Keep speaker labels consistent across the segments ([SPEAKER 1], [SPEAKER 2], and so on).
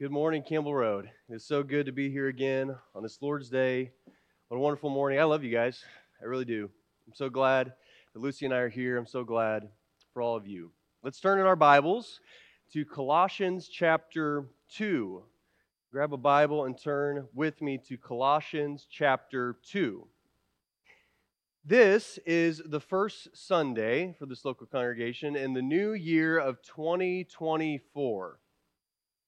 [SPEAKER 1] Good morning, Campbell Road. It's so good to be here again on this Lord's Day. What a wonderful morning. I love you guys. I really do. I'm so glad that Lucy and I are here. I'm so glad for all of you. Let's turn in our Bibles to Colossians chapter 2. Grab a Bible and turn with me to Colossians chapter 2. This is the first Sunday for this local congregation in the new year of 2024.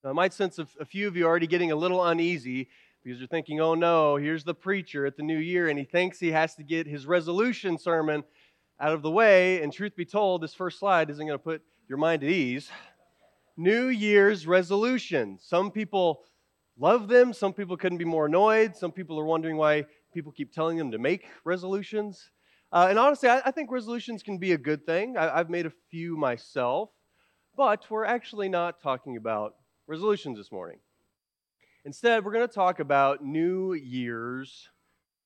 [SPEAKER 1] Now, I might sense a, a few of you already getting a little uneasy because you're thinking, oh no, here's the preacher at the new year, and he thinks he has to get his resolution sermon out of the way. And truth be told, this first slide isn't going to put your mind at ease. New Year's resolution. Some people love them, some people couldn't be more annoyed, some people are wondering why people keep telling them to make resolutions. Uh, and honestly, I, I, think resolutions can be a good thing. I, I've made a few myself, but we're actually not talking about resolutions this morning. Instead, we're going to talk about New Year's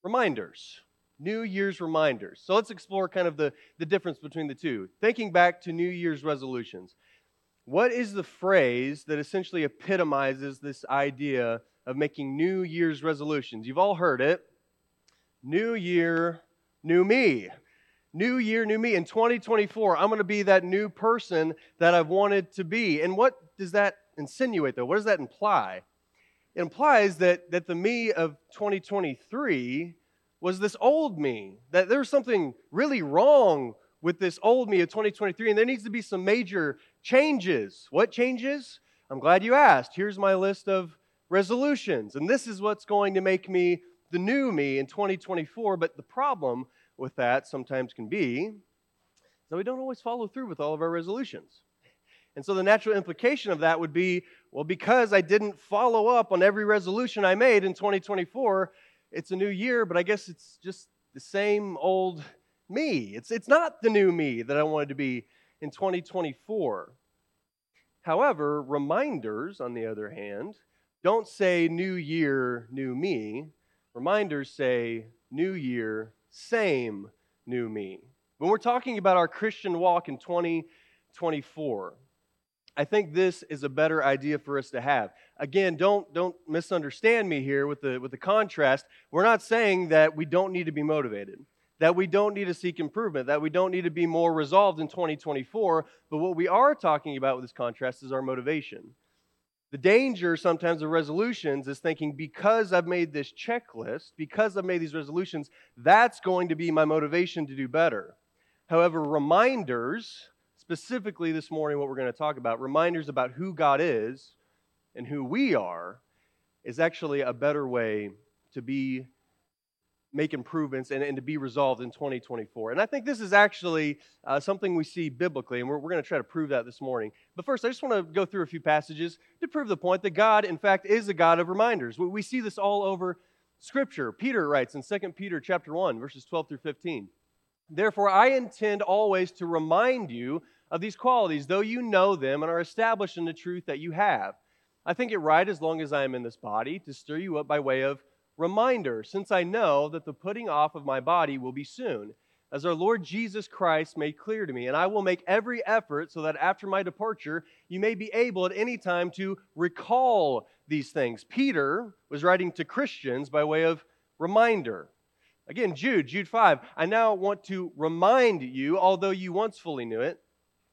[SPEAKER 1] reminders. New Year's reminders. So let's explore kind of the, the difference between the two. Thinking back to New Year's resolutions, what is the phrase that essentially epitomizes this idea of making New Year's resolutions? You've all heard it New Year, New Me. New year, new me. In 2024, I'm going to be that new person that I've wanted to be. And what does that insinuate, though? What does that imply? It implies that, that the me of 2023 was this old me, that there's something really wrong with this old me of 2023, and there needs to be some major changes. What changes? I'm glad you asked. Here's my list of resolutions, and this is what's going to make me the new me in 2024. But the problem with that sometimes can be that we don't always follow through with all of our resolutions. And so the natural implication of that would be well, because I didn't follow up on every resolution I made in 2024, it's a new year, but I guess it's just the same old me. It's, it's not the new me that I wanted to be in 2024. However, reminders, on the other hand, don't say new year, new me. Reminders say new year, same new me. When we're talking about our Christian walk in 2024, I think this is a better idea for us to have. Again, don't, don't misunderstand me here with the, with the contrast. We're not saying that we don't need to be motivated, that we don't need to seek improvement, that we don't need to be more resolved in 2024. But what we are talking about with this contrast is our motivation. The danger sometimes of resolutions is thinking because I've made this checklist, because I've made these resolutions, that's going to be my motivation to do better. However, reminders, specifically this morning, what we're going to talk about, reminders about who God is and who we are, is actually a better way to be make improvements and, and to be resolved in 2024. And I think this is actually uh, something we see biblically, and we're, we're going to try to prove that this morning. But first, I just want to go through a few passages to prove the point that God, in fact, is a God of reminders. We, we see this all over Scripture. Peter writes in 2 Peter chapter 1, verses 12 through 15. Therefore, I intend always to remind you of these qualities, though you know them and are established in the truth that you have. I think it right, as long as I am in this body, to stir you up by way of reminder, since I know that the putting off of my body will be soon, as our Lord Jesus Christ made clear to me. And I will make every effort so that after my departure, you may be able at any time to recall these things. Peter was writing to Christians by way of reminder. Again, Jude, Jude 5. I now want to remind you, although you once fully knew it,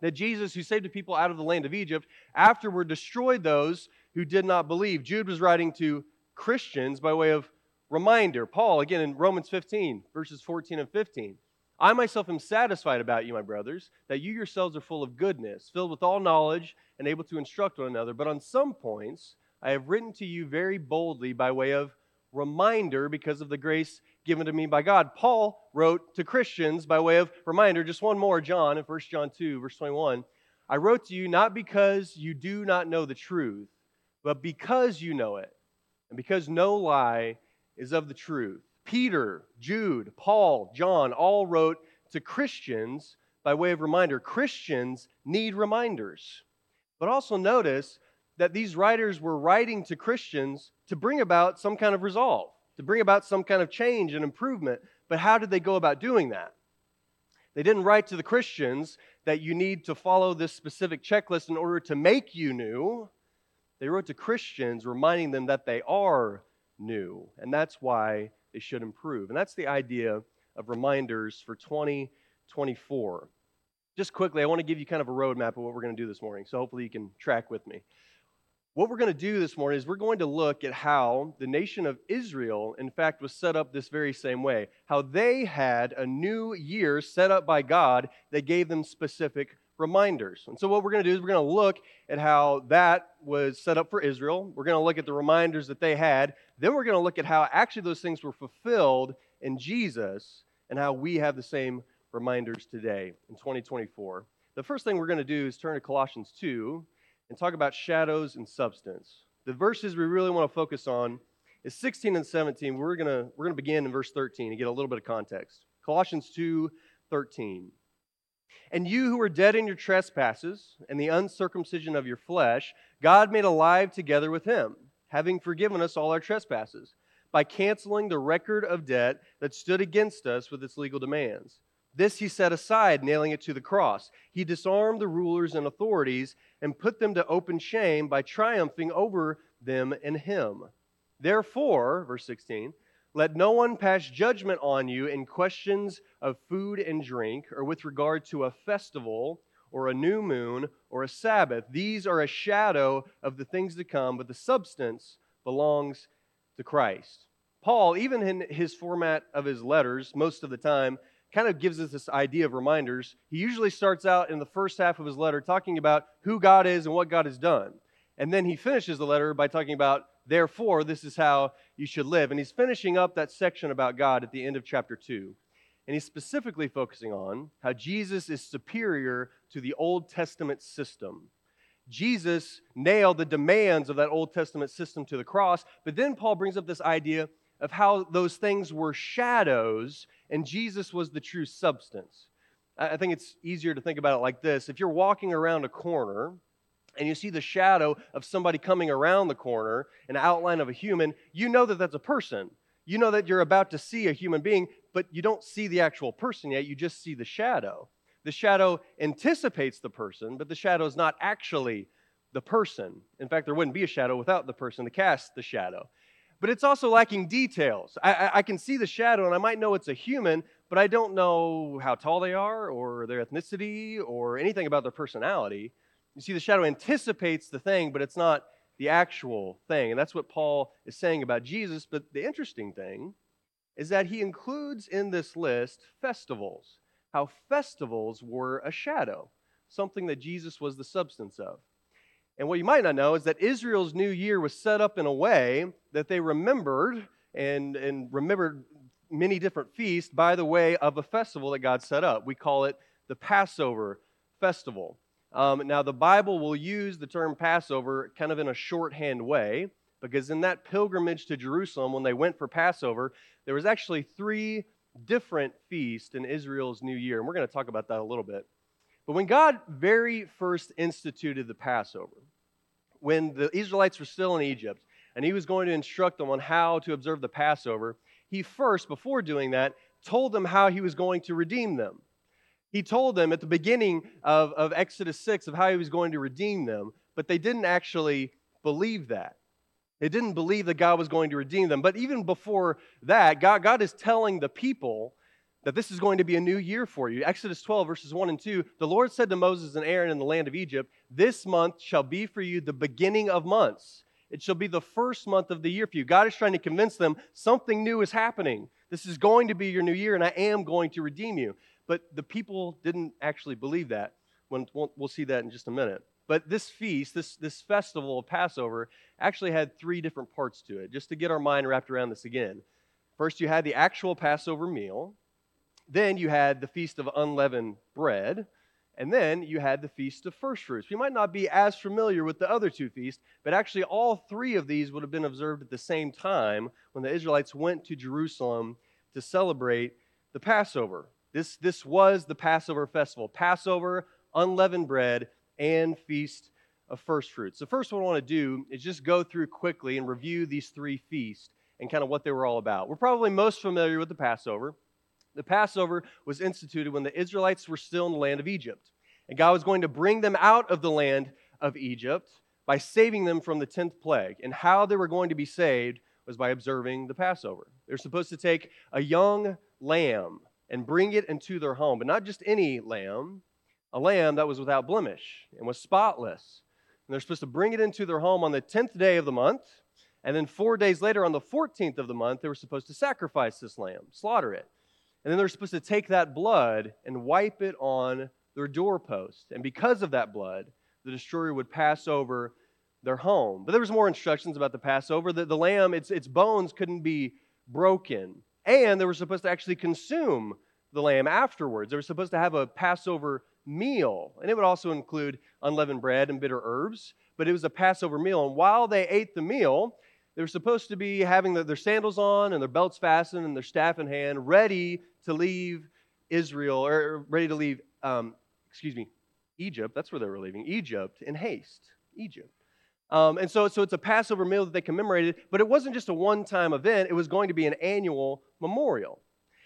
[SPEAKER 1] that Jesus, who saved the people out of the land of Egypt, afterward destroyed those who did not believe. Jude was writing to Christians by way of reminder. Paul, again in Romans 15, verses 14 and 15. I myself am satisfied about you, my brothers, that you yourselves are full of goodness, filled with all knowledge, and able to instruct one another. But on some points, I have written to you very boldly by way of reminder because of the grace given to me by God. Paul wrote to Christians by way of reminder, just one more, John, in 1 John 2, verse 21. I wrote to you not because you do not know the truth, but because you know it, and because no lie is of the truth. Peter, Jude, Paul, John all wrote to Christians by way of reminder. Christians need reminders. But also notice that these writers were writing to Christians to bring about some kind of resolve, to bring about some kind of change and improvement. But how did they go about doing that? They didn't write to the Christians that you need to follow this specific checklist in order to make you new. They wrote to Christians reminding them that they are new, and that's why they should improve. And that's the idea of reminders for 2024. Just quickly, I want to give you kind of a roadmap of what we're going to do this morning, so hopefully you can track with me. What we're going to do this morning is we're going to look at how the nation of Israel, in fact, was set up this very same way. How they had a new year set up by God that gave them specific reminders. And so, what we're going to do is we're going to look at how that was set up for Israel. We're going to look at the reminders that they had. Then, we're going to look at how actually those things were fulfilled in Jesus and how we have the same reminders today in 2024. The first thing we're going to do is turn to Colossians 2 and talk about shadows and substance. The verses we really want to focus on is 16 and 17. We're going to, we're going to begin in verse 13 and get a little bit of context. Colossians 2 13. And you who were dead in your trespasses and the uncircumcision of your flesh, God made alive together with him, having forgiven us all our trespasses, by canceling the record of debt that stood against us with its legal demands this he set aside, nailing it to the cross. He disarmed the rulers and authorities and put them to open shame by triumphing over them in him. Therefore, verse 16, let no one pass judgment on you in questions of food and drink, or with regard to a festival, or a new moon, or a Sabbath. These are a shadow of the things to come, but the substance belongs to Christ. Paul, even in his format of his letters, most of the time, kind of gives us this idea of reminders. He usually starts out in the first half of his letter talking about who God is and what God has done. And then he finishes the letter by talking about, therefore, this is how you should live. And he's finishing up that section about God at the end of chapter 2. And he's specifically focusing on how Jesus is superior to the Old Testament system. Jesus nailed the demands of that Old Testament system to the cross, but then Paul brings up this idea of how those things were shadows and Jesus was the true substance. I think it's easier to think about it like this. If you're walking around a corner and you see the shadow of somebody coming around the corner, an outline of a human, you know that that's a person. You know that you're about to see a human being, but you don't see the actual person yet, you just see the shadow. The shadow anticipates the person, but the shadow is not actually the person. In fact, there wouldn't be a shadow without the person to cast the shadow but it's also lacking details. I, I, can see the shadow and I might know it's a human, but I don't know how tall they are or their ethnicity or anything about their personality. You see, the shadow anticipates the thing, but it's not the actual thing. And that's what Paul is saying about Jesus. But the interesting thing is that he includes in this list festivals, how festivals were a shadow, something that Jesus was the substance of. And what you might not know is that Israel's new year was set up in a way that they remembered and, and remembered many different feasts by the way of a festival that God set up. We call it the Passover festival. Um, now, the Bible will use the term Passover kind of in a shorthand way because in that pilgrimage to Jerusalem, when they went for Passover, there was actually three different feasts in Israel's new year. And we're going to talk about that a little bit. But when God very first instituted the Passover, when the Israelites were still in Egypt, and he was going to instruct them on how to observe the Passover, he first, before doing that, told them how he was going to redeem them. He told them at the beginning of, of Exodus 6 of how he was going to redeem them, but they didn't actually believe that. They didn't believe that God was going to redeem them. But even before that, God, God is telling the people that this is going to be a new year for you. Exodus 12, verses 1 and 2 The Lord said to Moses and Aaron in the land of Egypt, This month shall be for you the beginning of months. It shall be the first month of the year for you. God is trying to convince them something new is happening. This is going to be your new year, and I am going to redeem you. But the people didn't actually believe that. We'll see that in just a minute. But this feast, this, this festival of Passover, actually had three different parts to it, just to get our mind wrapped around this again. First, you had the actual Passover meal. Then you had the Feast of Unleavened Bread. And then you had the Feast of First Fruits. We might not be as familiar with the other two feasts, but actually all three of these would have been observed at the same time when the Israelites went to Jerusalem to celebrate the Passover. This, this was the Passover festival Passover, unleavened bread, and Feast of First Fruits. The first one I want to do is just go through quickly and review these three feasts and kind of what they were all about. We're probably most familiar with the Passover. The Passover was instituted when the Israelites were still in the land of Egypt. And God was going to bring them out of the land of Egypt by saving them from the 10th plague. And how they were going to be saved was by observing the Passover. They're supposed to take a young lamb and bring it into their home, but not just any lamb, a lamb that was without blemish and was spotless. And they're supposed to bring it into their home on the 10th day of the month. And then four days later, on the 14th of the month, they were supposed to sacrifice this lamb, slaughter it. And then they're supposed to take that blood and wipe it on their doorpost. And because of that blood, the destroyer would pass over their home. But there was more instructions about the Passover. The, the lamb, its, its bones couldn't be broken. And they were supposed to actually consume the lamb afterwards. They were supposed to have a Passover meal. And it would also include unleavened bread and bitter herbs. But it was a Passover meal. And while they ate the meal, they were supposed to be having their sandals on and their belts fastened and their staff in hand, ready to leave Israel, or ready to leave, um, excuse me, Egypt. That's where they were leaving, Egypt, in haste. Egypt. Um, and so, so it's a Passover meal that they commemorated, but it wasn't just a one time event, it was going to be an annual memorial.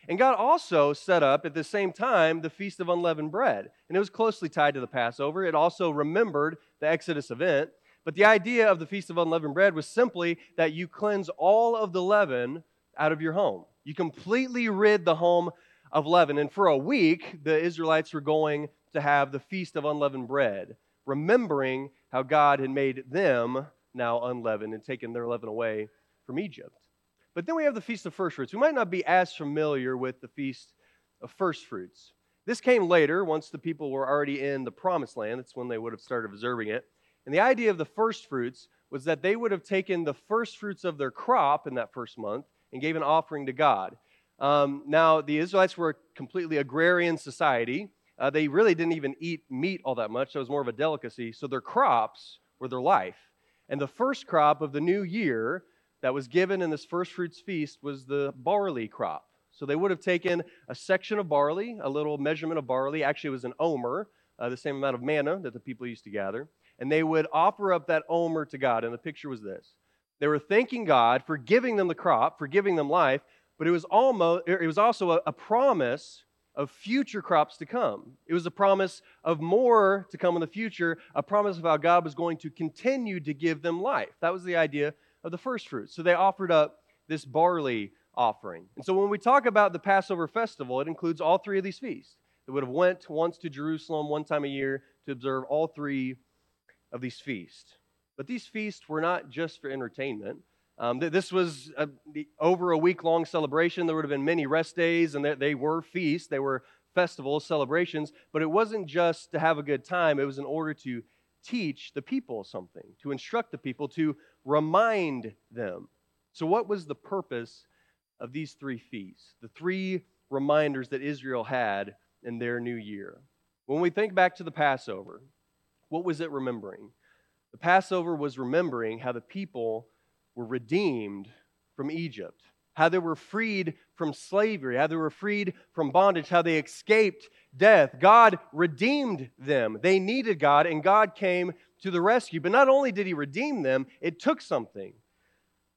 [SPEAKER 1] And God also set up at the same time the Feast of Unleavened Bread. And it was closely tied to the Passover. It also remembered the Exodus event. But the idea of the Feast of Unleavened Bread was simply that you cleanse all of the leaven out of your home. You completely rid the home of leaven. And for a week, the Israelites were going to have the Feast of Unleavened Bread, remembering how God had made them now unleavened and taken their leaven away from Egypt. But then we have the Feast of First Fruits. We might not be as familiar with the Feast of First Fruits. This came later, once the people were already in the Promised Land. That's when they would have started observing it. And the idea of the first fruits was that they would have taken the first fruits of their crop in that first month and gave an offering to God. Um, now, the Israelites were a completely agrarian society. Uh, they really didn't even eat meat all that much, so it was more of a delicacy. So their crops were their life. And the first crop of the new year that was given in this first fruits feast was the barley crop. So they would have taken a section of barley, a little measurement of barley. Actually, it was an omer, uh, the same amount of manna that the people used to gather and they would offer up that omer to God. And the picture was this they were thanking God for giving them the crop, for giving them life, but it was, almost, er, it was also a, a promise of future crops to come. It was a promise of more to come in the future, a promise of how God was going to continue to give them life. That was the idea of the first fruits. So they offered up this barley offering. And so when we talk about the Passover festival, it includes all three of these feasts. They would have went once to Jerusalem one time a year to observe all three of these feasts. But these feasts were not just for entertainment. Um, this was a, over a week long celebration. There would have been many rest days, and they, they were feasts, they were festivals, celebrations. But it wasn't just to have a good time, it was in order to teach the people something, to instruct the people, to remind them. So, what was the purpose of these three feasts? The three reminders that Israel had in their new year. When we think back to the Passover, what was it remembering? The Passover was remembering how the people were redeemed from Egypt, how they were freed from slavery, how they were freed from bondage, how they escaped death. God redeemed them. They needed God, and God came to the rescue. But not only did He redeem them, it took something.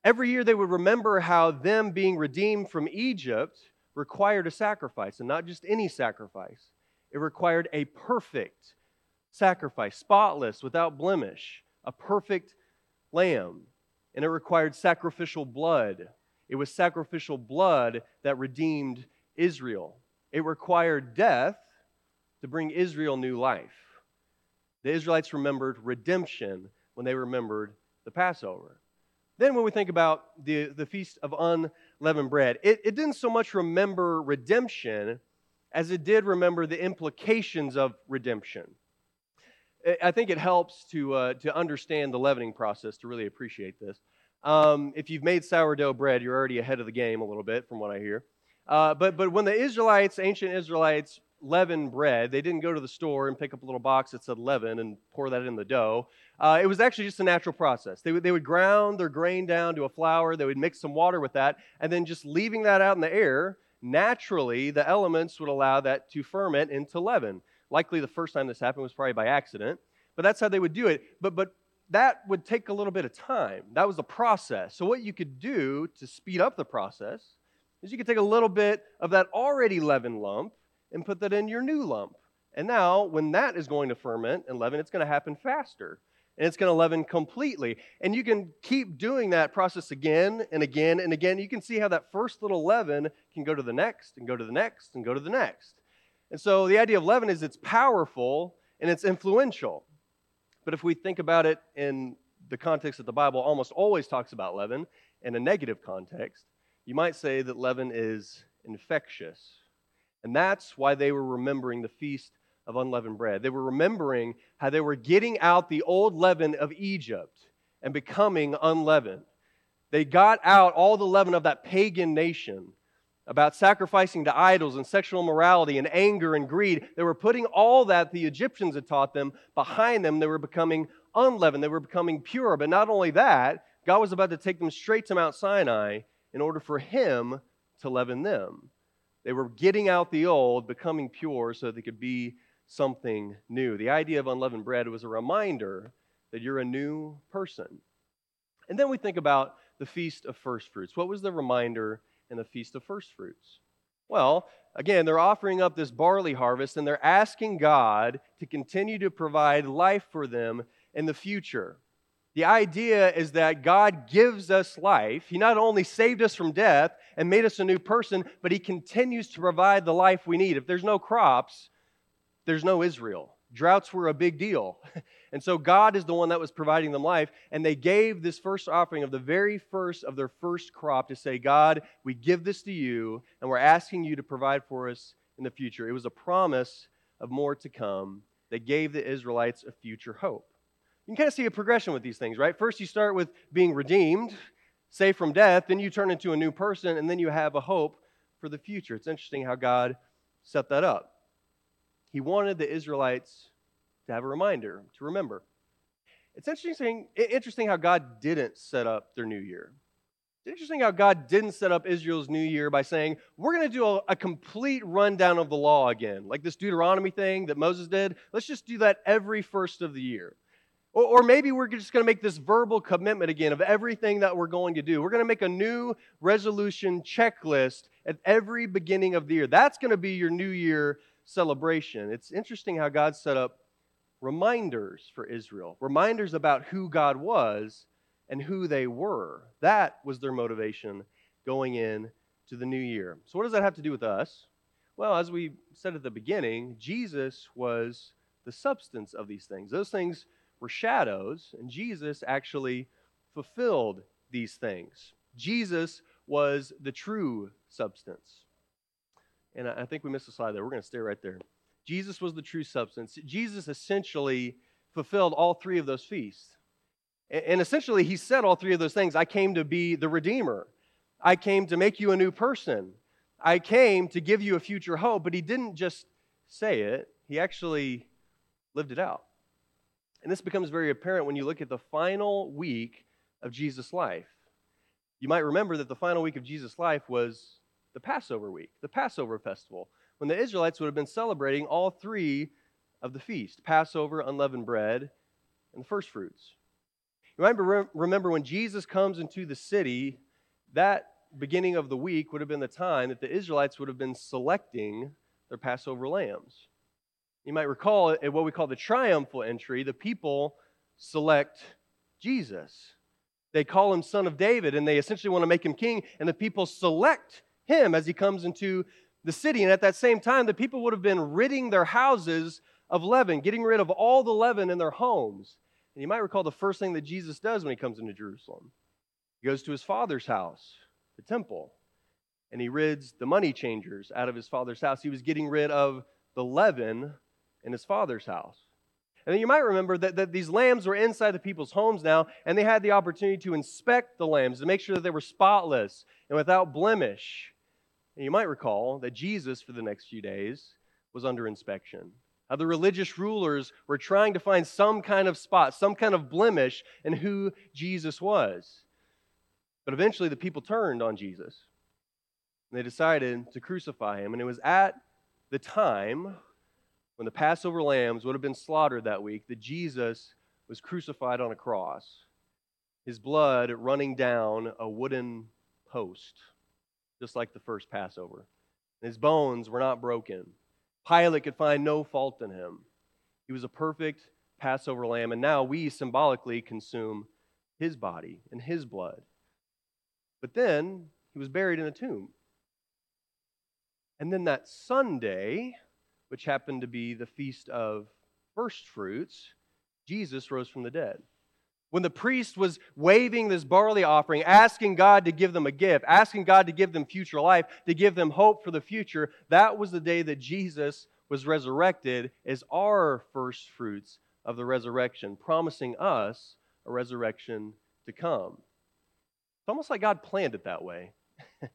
[SPEAKER 1] Every year they would remember how them being redeemed from Egypt required a sacrifice, and not just any sacrifice. It required a perfect sacrifice, spotless, without blemish, a perfect lamb. And it required sacrificial blood. It was sacrificial blood that redeemed Israel. It required death to bring Israel new life. The Israelites remembered redemption when they remembered the Passover. Then, when we think about the, the Feast of Unleavened Bread, it, it didn't so much remember redemption as it did remember the implications of redemption. I think it helps to, uh, to understand the leavening process to really appreciate this. Um, if you've made sourdough bread, you're already ahead of the game a little bit, from what I hear. Uh, but, but when the Israelites, ancient Israelites, leaven bread, they didn't go to the store and pick up a little box that said leaven and pour that in the dough. Uh, it was actually just a natural process. They would, they would ground their grain down to a flour, they would mix some water with that, and then just leaving that out in the air, naturally, the elements would allow that to ferment into leaven. Likely the first time this happened was probably by accident, but that's how they would do it. But, but that would take a little bit of time. That was the process. So, what you could do to speed up the process is you could take a little bit of that already leavened lump and put that in your new lump. And now, when that is going to ferment and leaven, it's going to happen faster. and it's going to leaven completely. And you can keep doing that process again and again and again. You can see how that first little leaven can go to the next and go to the next and go to the next. And so the idea of leaven is it's powerful and it's influential. But if we think about it in the context that the Bible almost always talks about leaven in a negative context, you might say that leaven is infectious. And that's why they were remembering the feast of unleavened bread. They were remembering how they were getting out the old leaven of Egypt and becoming unleavened. They got out all the leaven of that pagan nation about sacrificing to idols and sexual morality and anger and greed. They were putting all that the Egyptians had taught them behind them. They were becoming unleavened. They were becoming pure. But not only that, God was about to take them straight to Mount Sinai in order for Him to leaven them. They were getting out the old, becoming pure so they could be something new. The idea of unleavened bread was a reminder that you're a new person. And then we think about the Feast of First Fruits. What was the reminder in the Feast of First Fruits? Well, again, they're offering up this barley harvest and they're asking God to continue to provide life for them in the future. The idea is that God gives us life. He not only saved us from death and made us a new person, but He continues to provide the life we need. If there's no crops, there's no Israel. Droughts were a big deal. And so God is the one that was providing them life. And they gave this first offering of the very first of their first crop to say, God, we give this to you, and we're asking you to provide for us in the future. It was a promise of more to come that gave the Israelites a future hope. You can kind of see a progression with these things, right? First, you start with being redeemed, saved from death, then you turn into a new person, and then you have a hope for the future. It's interesting how God set that up. He wanted the Israelites to have a reminder, to remember. It's interesting, interesting how God didn't set up their new year. It's interesting how God didn't set up Israel's new year by saying, we're going to do a, a, complete rundown of the law again, like this Deuteronomy thing that Moses did. Let's just do that every first of the year. Or, or maybe we're just going to make this verbal commitment again of everything that we're going to do. We're going to make a new resolution checklist at every beginning of the year. That's going to be your new year celebration. It's interesting how God set up reminders for Israel, reminders about who God was and who they were. That was their motivation going in to the new year. So, what does that have to do with us? Well, as we said at the beginning, Jesus was the substance of these things. Those things were shadows, and Jesus actually fulfilled these things. Jesus was the true substance. And I think we missed a slide there. We're going to stay right there. Jesus was the true substance. Jesus essentially fulfilled all three of those feasts. And essentially, he said all three of those things I came to be the Redeemer, I came to make you a new person, I came to give you a future hope. But he didn't just say it, he actually lived it out. And this becomes very apparent when you look at the final week of Jesus' life. You might remember that the final week of Jesus' life was the Passover week, the Passover festival, when the Israelites would have been celebrating all three of the feast Passover, unleavened bread, and the first fruits. You might remember when Jesus comes into the city, that beginning of the week would have been the time that the Israelites would have been selecting their Passover lambs. You might recall at what we call the triumphal entry, the people select Jesus. They call him son of David and they essentially want to make him king, and the people select him as he comes into the city. And at that same time, the people would have been ridding their houses of leaven, getting rid of all the leaven in their homes. And you might recall the first thing that Jesus does when he comes into Jerusalem. He goes to his father's house, the temple, and he rids the money changers out of his father's house. He was getting rid of the leaven in his father's house. And then you might remember that, that these lambs were inside the people's homes now, and they had the opportunity to inspect the lambs to make sure that they were spotless and without blemish. And you might recall that Jesus, for the next few days, was under inspection. How the religious rulers were trying to find some kind of spot, some kind of blemish in who Jesus was. But eventually the people turned on Jesus. And they decided to crucify him. And it was at the time when the Passover lambs would have been slaughtered that week that Jesus was crucified on a cross, his blood running down a wooden post just like the first Passover. His bones were not broken. Pilate could find no fault in him. He was a perfect Passover lamb, and now we symbolically consume his body and his blood. But then he was buried in a tomb. And then that Sunday, which happened to be the feast of first fruits, Jesus rose from the dead. When the priest was waving this barley offering, asking God to give them a gift, asking God to give them future life, to give them hope for the future, that was the day that Jesus was resurrected as our first fruits of the resurrection, promising us a resurrection to come. It's almost like God planned it that way.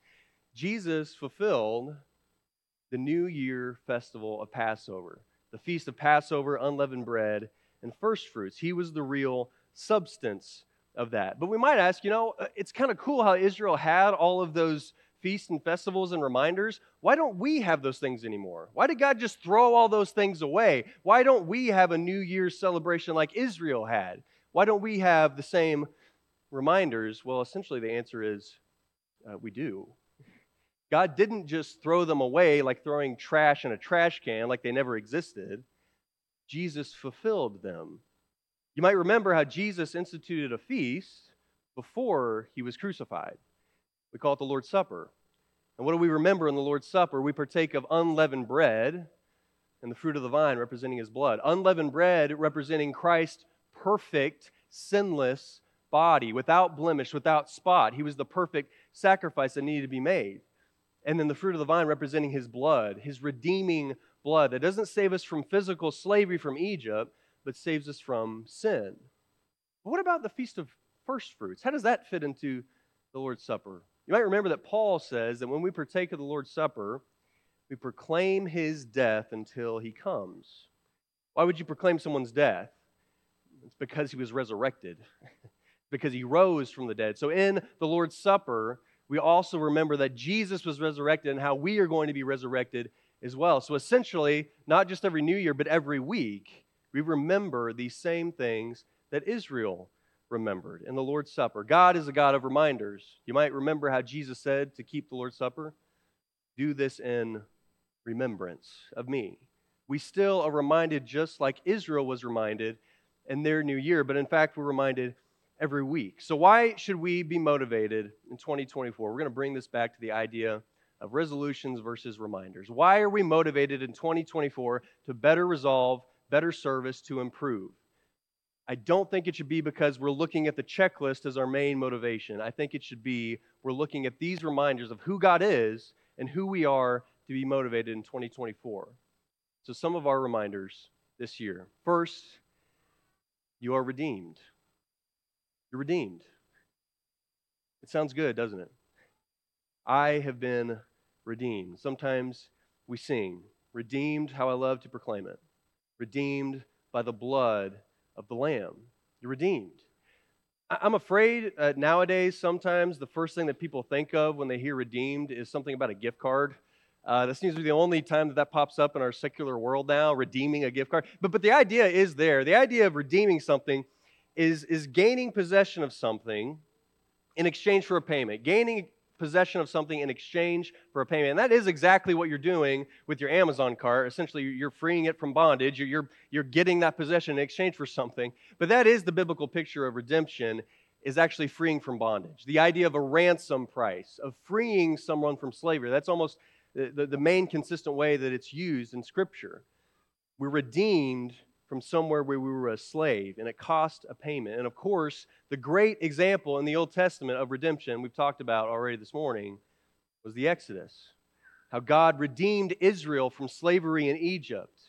[SPEAKER 1] Jesus fulfilled the New Year festival of Passover, the feast of Passover, unleavened bread, and first fruits. He was the real substance of that. But we might ask, you know, uh, it's kind of cool how Israel had all of those feasts and festivals and reminders. Why don't we have those things anymore? Why did God just throw all those things away? Why don't we have a New Year's celebration like Israel had? Why don't we have the same reminders? Well, essentially, the answer is uh, we do. God didn't just throw them away like throwing trash in a trash can, like they never existed. Jesus fulfilled them. You might remember how Jesus instituted a feast before he was crucified. We call it the Lord's Supper. And what do we remember in the Lord's Supper? We partake of unleavened bread and the fruit of the vine representing his blood. Unleavened bread representing Christ's perfect, sinless body, without blemish, without spot. He was the perfect sacrifice that needed to be made. And then the fruit of the vine representing his blood, his redeeming blood that doesn't save us from physical slavery from Egypt, but saves us from sin. But what about the Feast of First Fruits? How does that fit into the Lord's Supper? You might remember that Paul says that when we partake of the Lord's Supper, we proclaim his death until he comes. Why would you proclaim someone's death? It's because he was resurrected, because he rose from the dead. So in the Lord's Supper, we also remember that Jesus was resurrected and how we are going to be resurrected as well. So essentially, not just every new year, but every week, we remember these same things that Israel remembered in the Lord's Supper. God is a God of reminders. You might remember how Jesus said to keep the Lord's Supper do this in remembrance of me. We still are reminded just like Israel was reminded in their new year, but in fact, we're reminded every week. So, why should we be motivated in 2024? We're going to bring this back to the idea of resolutions versus reminders. Why are we motivated in 2024 to better resolve, better service, to improve? I don't think it should be because we're looking at the checklist as our main motivation. I think it should be we're looking at these reminders of who God is and who we are to be motivated in 2024. So, some of our reminders this year. First, you are redeemed. You're redeemed. It sounds good, doesn't it? I have been redeemed. Sometimes we sing, Redeemed, how I love to proclaim it. Redeemed by the blood of the Lamb. You're redeemed. I'm afraid uh, nowadays, sometimes the first thing that people think of when they hear redeemed is something about a gift card. Uh, that seems to be the only time that that pops up in our secular world now, redeeming a gift card. But, but the idea is there. The idea of redeeming something is, is gaining possession of something in exchange for a payment. Gaining possession of something in exchange for a payment. And that is exactly what you're doing with your Amazon cart. Essentially, you're freeing it from bondage. You're, you're, you're getting that possession in exchange for something. But that is the biblical picture of redemption is actually freeing from bondage. The idea of a ransom price, of freeing someone from slavery. That's almost the, the, the main consistent way that it's used in Scripture. We're redeemed from somewhere where we were a slave, and it cost a payment. And of course, the great example in the Old Testament of redemption we've talked about already this morning was the Exodus. How God redeemed Israel from slavery in Egypt.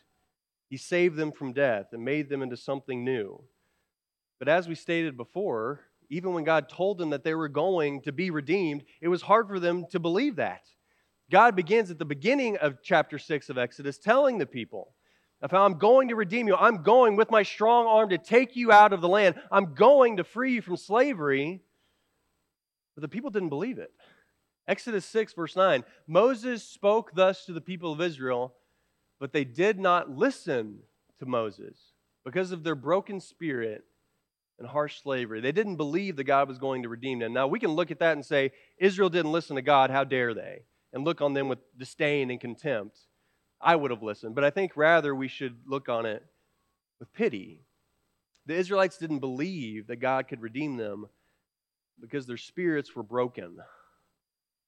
[SPEAKER 1] He saved them from death and made them into something new. But as we stated before, even when God told them that they were going to be redeemed, it was hard for them to believe that. God begins at the beginning of chapter 6 of Exodus telling the people I'm going to redeem you, I'm going with my strong arm to take you out of the land. I'm going to free you from slavery. But the people didn't believe it. Exodus 6, verse 9 Moses spoke thus to the people of Israel, but they did not listen to Moses because of their broken spirit and harsh slavery. They didn't believe that God was going to redeem them. Now, we can look at that and say, Israel didn't listen to God. How dare they? And look on them with disdain and contempt. I would have listened. But I think rather we should look on it with pity The Israelites didn't believe that God could redeem them because their spirits were broken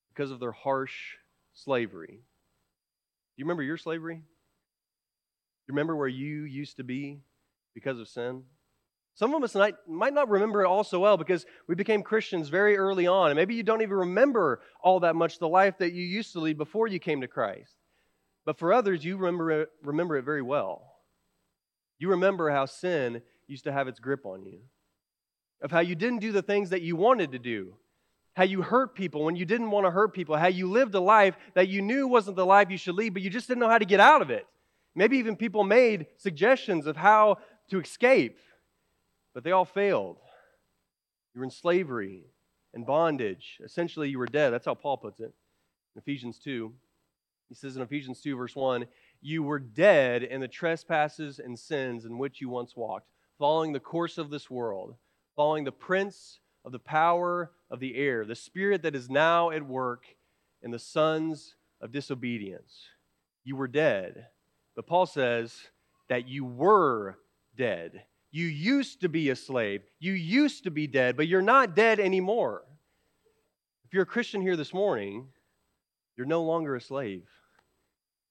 [SPEAKER 1] because of their harsh slavery. Do you remember your slavery? Do you remember where you used to be because of sin? Some of us might, not remember it all so well because we became Christians very early on. And maybe you don't even remember all that much the life that you used to lead before you came to Christ. But for others, you remember it, remember it very well. You remember how sin used to have its grip on you, of how you didn't do the things that you wanted to do, how you hurt people when you didn't want to hurt people, how you lived a life that you knew wasn't the life you should lead, but you just didn't know how to get out of it. Maybe even people made suggestions of how to escape, but they all failed. You were in slavery and bondage. Essentially, you were dead. That's how Paul puts it in Ephesians 2. He says in Ephesians 2, verse 1, You were dead in the trespasses and sins in which you once walked, following the course of this world, following the prince of the power of the air, the spirit that is now at work in the sons of disobedience. You were dead but Paul says that you were dead. You used to be a slave. You used to be dead, but you're not dead anymore. If you're a Christian here this morning, you're no longer a slave.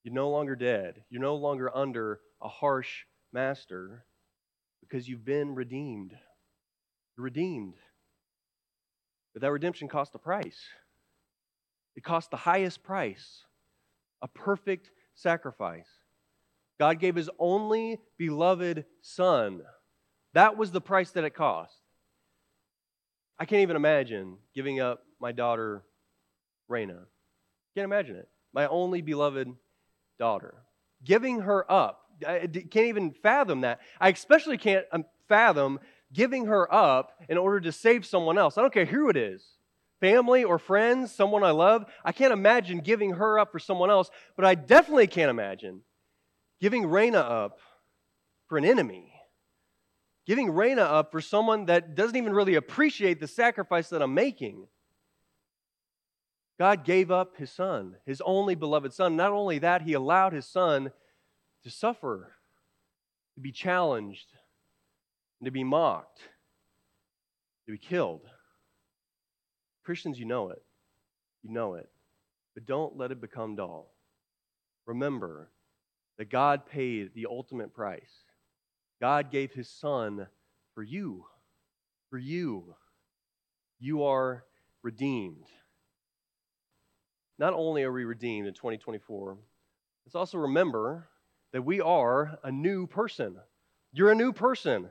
[SPEAKER 1] You're no longer dead. You're no longer under a harsh master because you've been redeemed. You're redeemed. But that redemption cost a price. It cost the highest price, a perfect sacrifice. God gave his only beloved son. That was the price that it cost. I can't even imagine giving up my daughter, Raina. Can't imagine it. My only beloved daughter. Giving her up. I can't even fathom that. I especially can't um, fathom giving her up in order to save someone else. I don't care who it is family or friends, someone I love. I can't imagine giving her up for someone else, but I definitely can't imagine giving Raina up for an enemy, giving Raina up for someone that doesn't even really appreciate the sacrifice that I'm making. God gave up his son, his only beloved son. Not only that, he allowed his son to suffer, to be challenged, to be mocked, to be killed. Christians, you know it. You know it. But don't let it become dull. Remember, that God paid the ultimate price. God gave his son for you. For you. You are redeemed. Not only are we redeemed in 2024, let's also remember that we are a new person. You're a new person.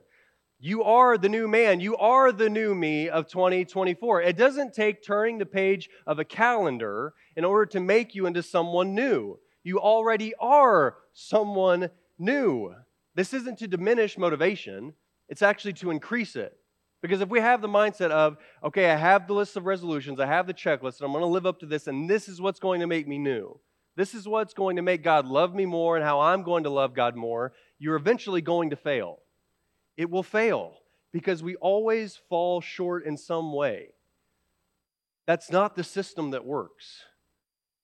[SPEAKER 1] You are the new man. You are the new me of 2024. It doesn't take turning the page of a calendar in order to make you into someone new. You already are someone new. This isn't to diminish motivation, it's actually to increase it. Because if we have the mindset of, okay, I have the list of resolutions, I have the checklist, and I'm going to live up to this, and this is what's going to make me new. This is what's going to make God love me more and how I'm going to love God more, you're eventually going to fail. It will fail because we always fall short in some way. That's not the system that works.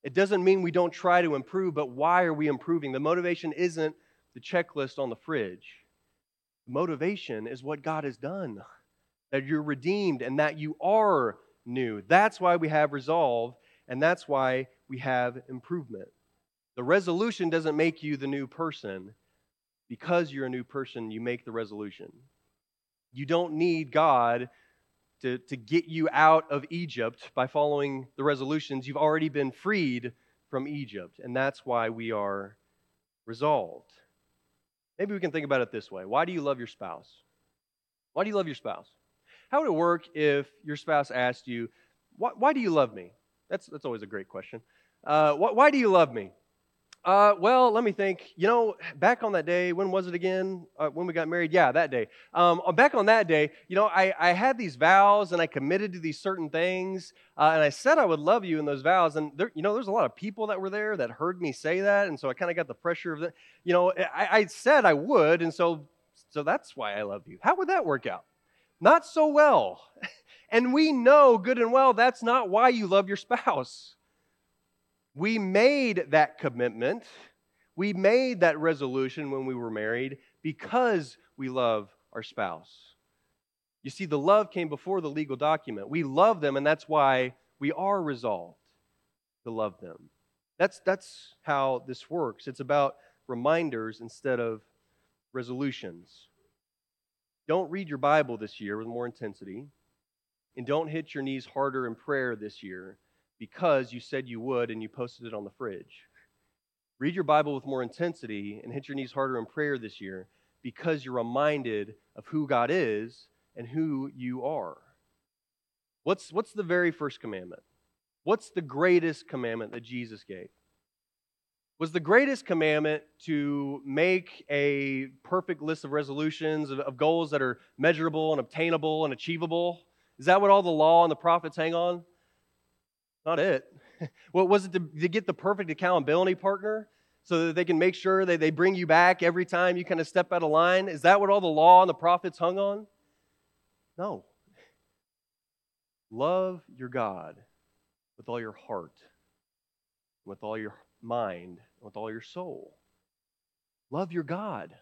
[SPEAKER 1] It doesn't mean we don't try to improve, but why are we improving? The motivation isn't the checklist on the fridge. Motivation is what God has done that you're redeemed and that you are new. That's why we have resolve, and that's why we have improvement. The resolution doesn't make you the new person. Because you're a new person, you make the resolution. You don't need God to, to get you out of Egypt by following the resolutions. You've already been freed from Egypt, and that's why we are resolved. Maybe we can think about it this way Why do you love your spouse? Why do you love your spouse? How would it work if your spouse asked you, Why, why do you love me? That's, that's always a great question. Uh, why, why do you love me? Uh, well, let me think. You know, back on that day, when was it again? Uh, when we got married? Yeah, that day. Um, uh, back on that day, you know, I, I had these vows and I committed to these certain things, uh, and I said I would love you in those vows. And there, you know, there's a lot of people that were there that heard me say that, and so I kind of got the pressure of that. You know, I, I said I would, and so so that's why I love you. How would that work out? Not so well. and we know good and well that's not why you love your spouse. We made that commitment. We made that resolution when we were married because we love our spouse. You see, the love came before the legal document. We love them, and that's why we are resolved to love them. That's, that's how this works. It's about reminders instead of resolutions. Don't read your Bible this year with more intensity, and don't hit your knees harder in prayer this year because you said you would and you posted it on the fridge. Read your Bible with more intensity and hit your knees harder in prayer this year because you're reminded of who God is and who you are. What's, what's the very first commandment? What's the greatest commandment that Jesus gave? Was the greatest commandment to make a perfect list of resolutions, of, of goals that are measurable and obtainable and achievable? Is that what all the law and the prophets hang on? Not it. what was it to, to get the perfect accountability partner so that they can make sure that they bring you back every time you kind of step out of line? Is that what all the law and the prophets hung on? No. Love your God with all your heart, with all your mind, with all your soul. Love your God.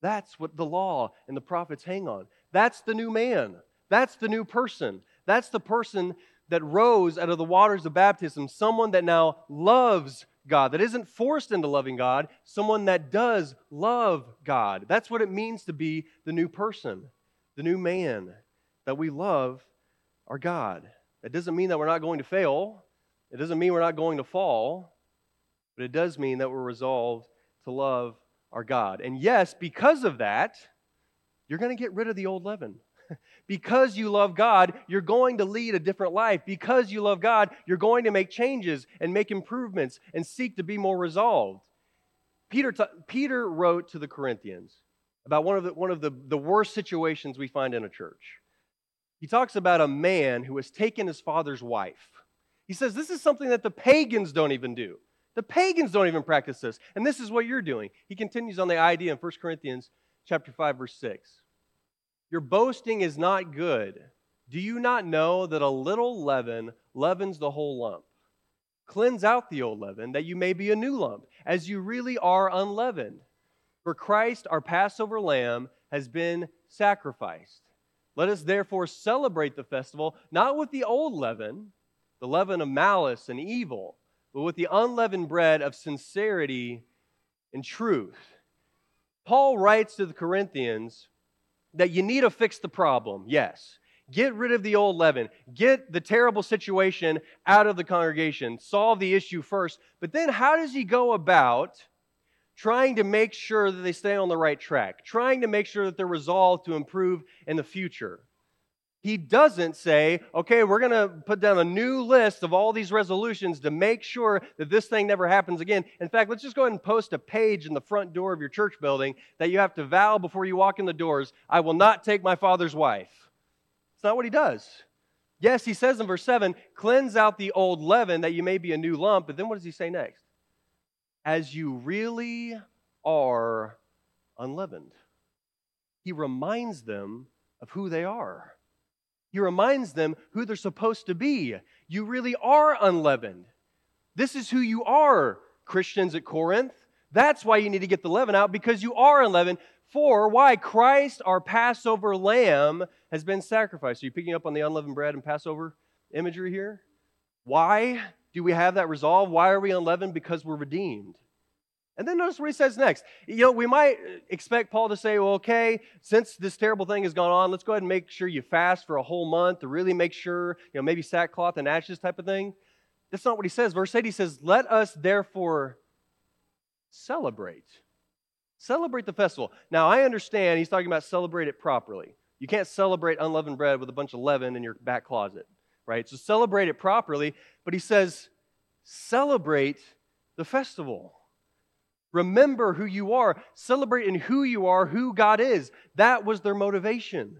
[SPEAKER 1] That's what the law and the prophets hang on. That's the new man. That's the new person. That's the person that rose out of the waters of baptism, someone that now loves God, that isn't forced into loving God, someone that does love God. That's what it means to be the new person, the new man, that we love our God. That doesn't mean that we're not going to fail, it doesn't mean we're not going to fall, but it does mean that we're resolved to love our God. And yes, because of that, you're going to get rid of the old leaven. because you love God, you're going to lead a different life. Because you love God, you're going to make changes and make improvements and seek to be more resolved. Peter, t- Peter wrote to the Corinthians about one of, the, one of the, the worst situations we find in a church. He talks about a man who has taken his father's wife. He says this is something that the pagans don't even do. The pagans don't even practice this. And this is what you're doing. He continues on the idea in 1 Corinthians chapter 5 verse 6. Your boasting is not good. Do you not know that a little leaven leavens the whole lump? Cleanse out the old leaven, that you may be a new lump, as you really are unleavened. For Christ, our Passover lamb, has been sacrificed. Let us therefore celebrate the festival, not with the old leaven, the leaven of malice and evil, but with the unleavened bread of sincerity and truth. Paul writes to the Corinthians that you need to fix the problem, yes. Get rid of the old leaven. Get the terrible situation out of the congregation. Solve the issue first. But then, how does he go about trying to make sure that they stay on the right track? Trying to make sure that they're resolved to improve in the future? He doesn't say, okay, we're going to put down a new list of all these resolutions to make sure that this thing never happens again. In fact, let's just go ahead and post a page in the front door of your church building that you have to vow before you walk in the doors I will not take my father's wife. It's not what he does. Yes, he says in verse 7, cleanse out the old leaven that you may be a new lump. But then what does he say next? As you really are unleavened. He reminds them of who they are. He reminds them who they're supposed to be. You really are unleavened. This is who you are, Christians at Corinth. That's why you need to get the leaven out because you are unleavened. For why? Christ, our Passover lamb, has been sacrificed. Are you picking up on the unleavened bread and Passover imagery here? Why do we have that resolve? Why are we unleavened? Because we're redeemed. And then notice what he says next. You know, we might expect Paul to say, well, okay, since this terrible thing has gone on, let's go ahead and make sure you fast for a whole month to really make sure, you know, maybe sackcloth and ashes type of thing. That's not what he says. Verse 8, he says, let us therefore celebrate. Celebrate the festival. Now, I understand he's talking about celebrate it properly. You can't celebrate unleavened bread with a bunch of leaven in your back closet, right? So celebrate it properly. But he says, celebrate the festival. Remember who you are. Celebrate in who you are, who God is. That was their motivation.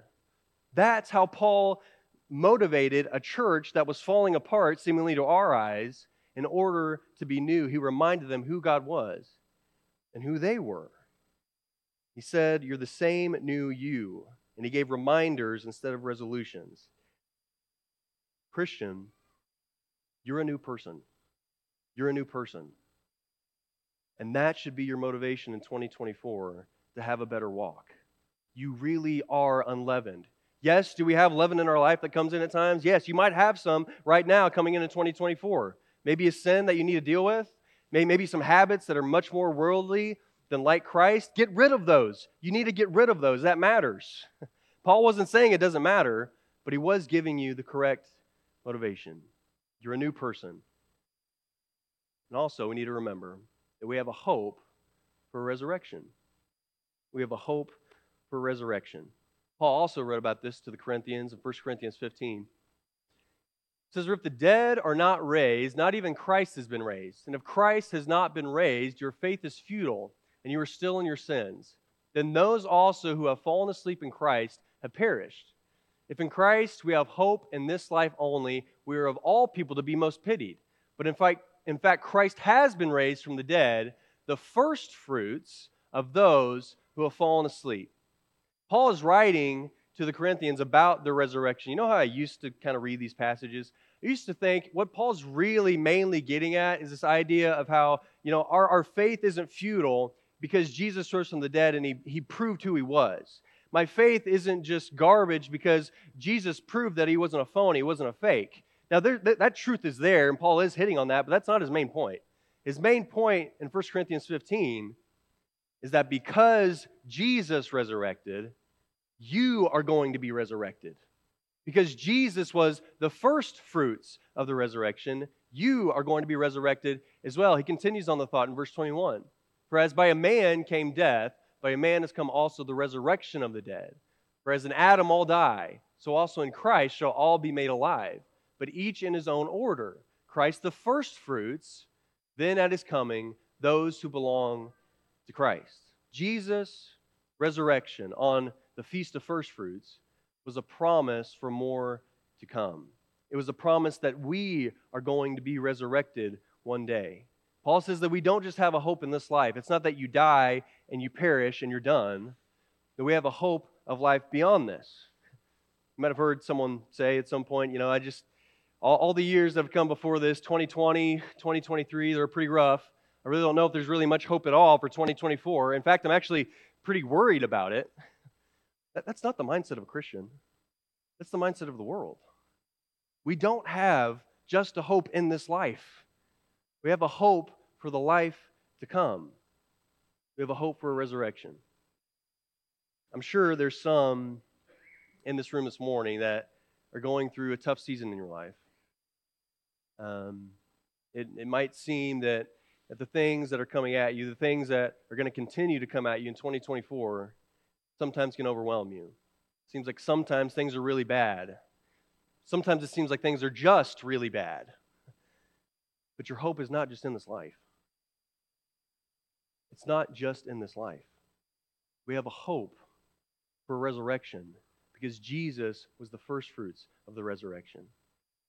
[SPEAKER 1] That's how Paul motivated a church that was falling apart, seemingly to our eyes, in order to be new. He reminded them who God was and who they were. He said, You're the same new you. And he gave reminders instead of resolutions. Christian, you're a new person. You're a new person. And that should be your motivation in 2024 to have a better walk. you really are unleavened. Yes, do we have leaven in our life that comes in at times? Yes, you might have some right now coming into 2024. Maybe a sin that you need to deal with, maybe some habits that are much more worldly than like Christ. Get rid of those. You need to get rid of those. That matters. Paul wasn't saying it doesn't matter, but he was giving you the correct motivation. You're a new person. And also, we need to remember that we have a hope for resurrection. We have a hope for resurrection. Paul also wrote about this to the Corinthians in 1 Corinthians 15. It says, If the dead are not raised, not even Christ has been raised. And if Christ has not been raised, your faith is futile, and you are still in your sins. Then those also who have fallen asleep in Christ have perished. If in Christ we have hope in this life only, we are of all people to be most pitied. But in fact, in fact, Christ has been raised from the dead, the first fruits of those who have fallen asleep. Paul is writing to the Corinthians about the resurrection. You know how I used to kind of read these passages? I used to think what Paul's really mainly getting at is this idea of how, you know, our, our faith isn't futile because Jesus rose from the dead and he, he proved who he was. My faith isn't just garbage because Jesus proved that he wasn't a phony, he wasn't a fake. Now, there, that, that truth is there, and Paul is hitting on that, but that's not his main point. His main point in 1 Corinthians 15 is that because Jesus resurrected, you are going to be resurrected. Because Jesus was the first fruits of the resurrection, you are going to be resurrected as well. He continues on the thought in verse 21 For as by a man came death, by a man has come also the resurrection of the dead. For as in Adam all die, so also in Christ shall all be made alive, but each in his own order. Christ the first fruits, then at his coming, those who belong to Christ. Jesus' resurrection on the Feast of First Fruits, was a promise for more to come. It was a promise that we are going to be resurrected one day. Paul says that we don't just have a hope in this life. It's not that you die and you perish and you're done, that we have a hope of life beyond this. You might have heard someone say at some point, you know, I just, all, all the years that have come before this, 2020, 2023, they're pretty rough. I really don't know if there's really much hope at all for 2024. In fact, I'm actually pretty worried about it. That, that's not the mindset of a Christian, that's the mindset of the world. We don't have just a hope in this life, we have a hope for the life to come. We have a hope for a resurrection. I'm sure there's some in this room this morning that are going through a tough season in your life. Um, it, it might seem that, that the things that are coming at you, the things that are going to continue to come at you in 2024, sometimes can overwhelm you. It seems like sometimes things are really bad. Sometimes it seems like things are just really bad. But your hope is not just in this life. It's not just in this life. We have a hope for resurrection because Jesus was the first fruits of the resurrection.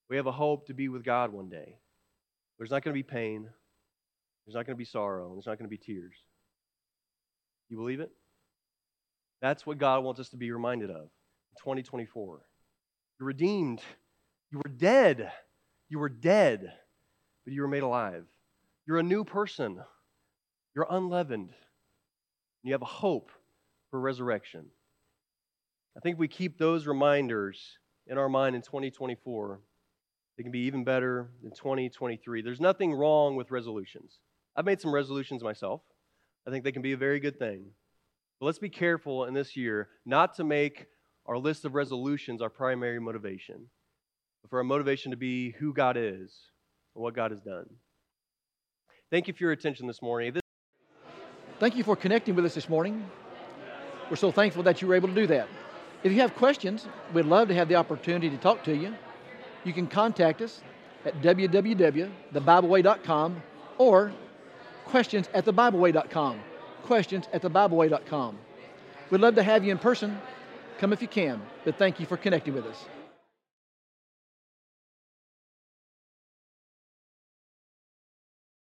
[SPEAKER 1] We have a hope to be with God one day. There's not going to be pain, there's not going to be sorrow, there's not going to be tears. You believe it? That's what God wants us to be reminded of in 2024. You're redeemed. You were dead. You were dead, but you were made alive. You're a new person. You're unleavened. And you have a hope for resurrection. I think we keep those reminders in our mind in 2024. They can be even better in 2023. There's nothing wrong with resolutions. I've made some resolutions myself. I think they can be a very good thing. But let's be careful in this year not to make our list of resolutions our primary motivation, but for our motivation to be who God is and what God has done. Thank you for your attention this morning. This-
[SPEAKER 2] Thank you for connecting with us this morning. We're so thankful that you were able to do that. If you have questions, we'd love to have the opportunity to talk to you. You can contact us at www.thebibleway.com or questions at thebibleway.com questions at thebibleway.com. We'd love to have you in person. Come if you can, but thank you for connecting with us.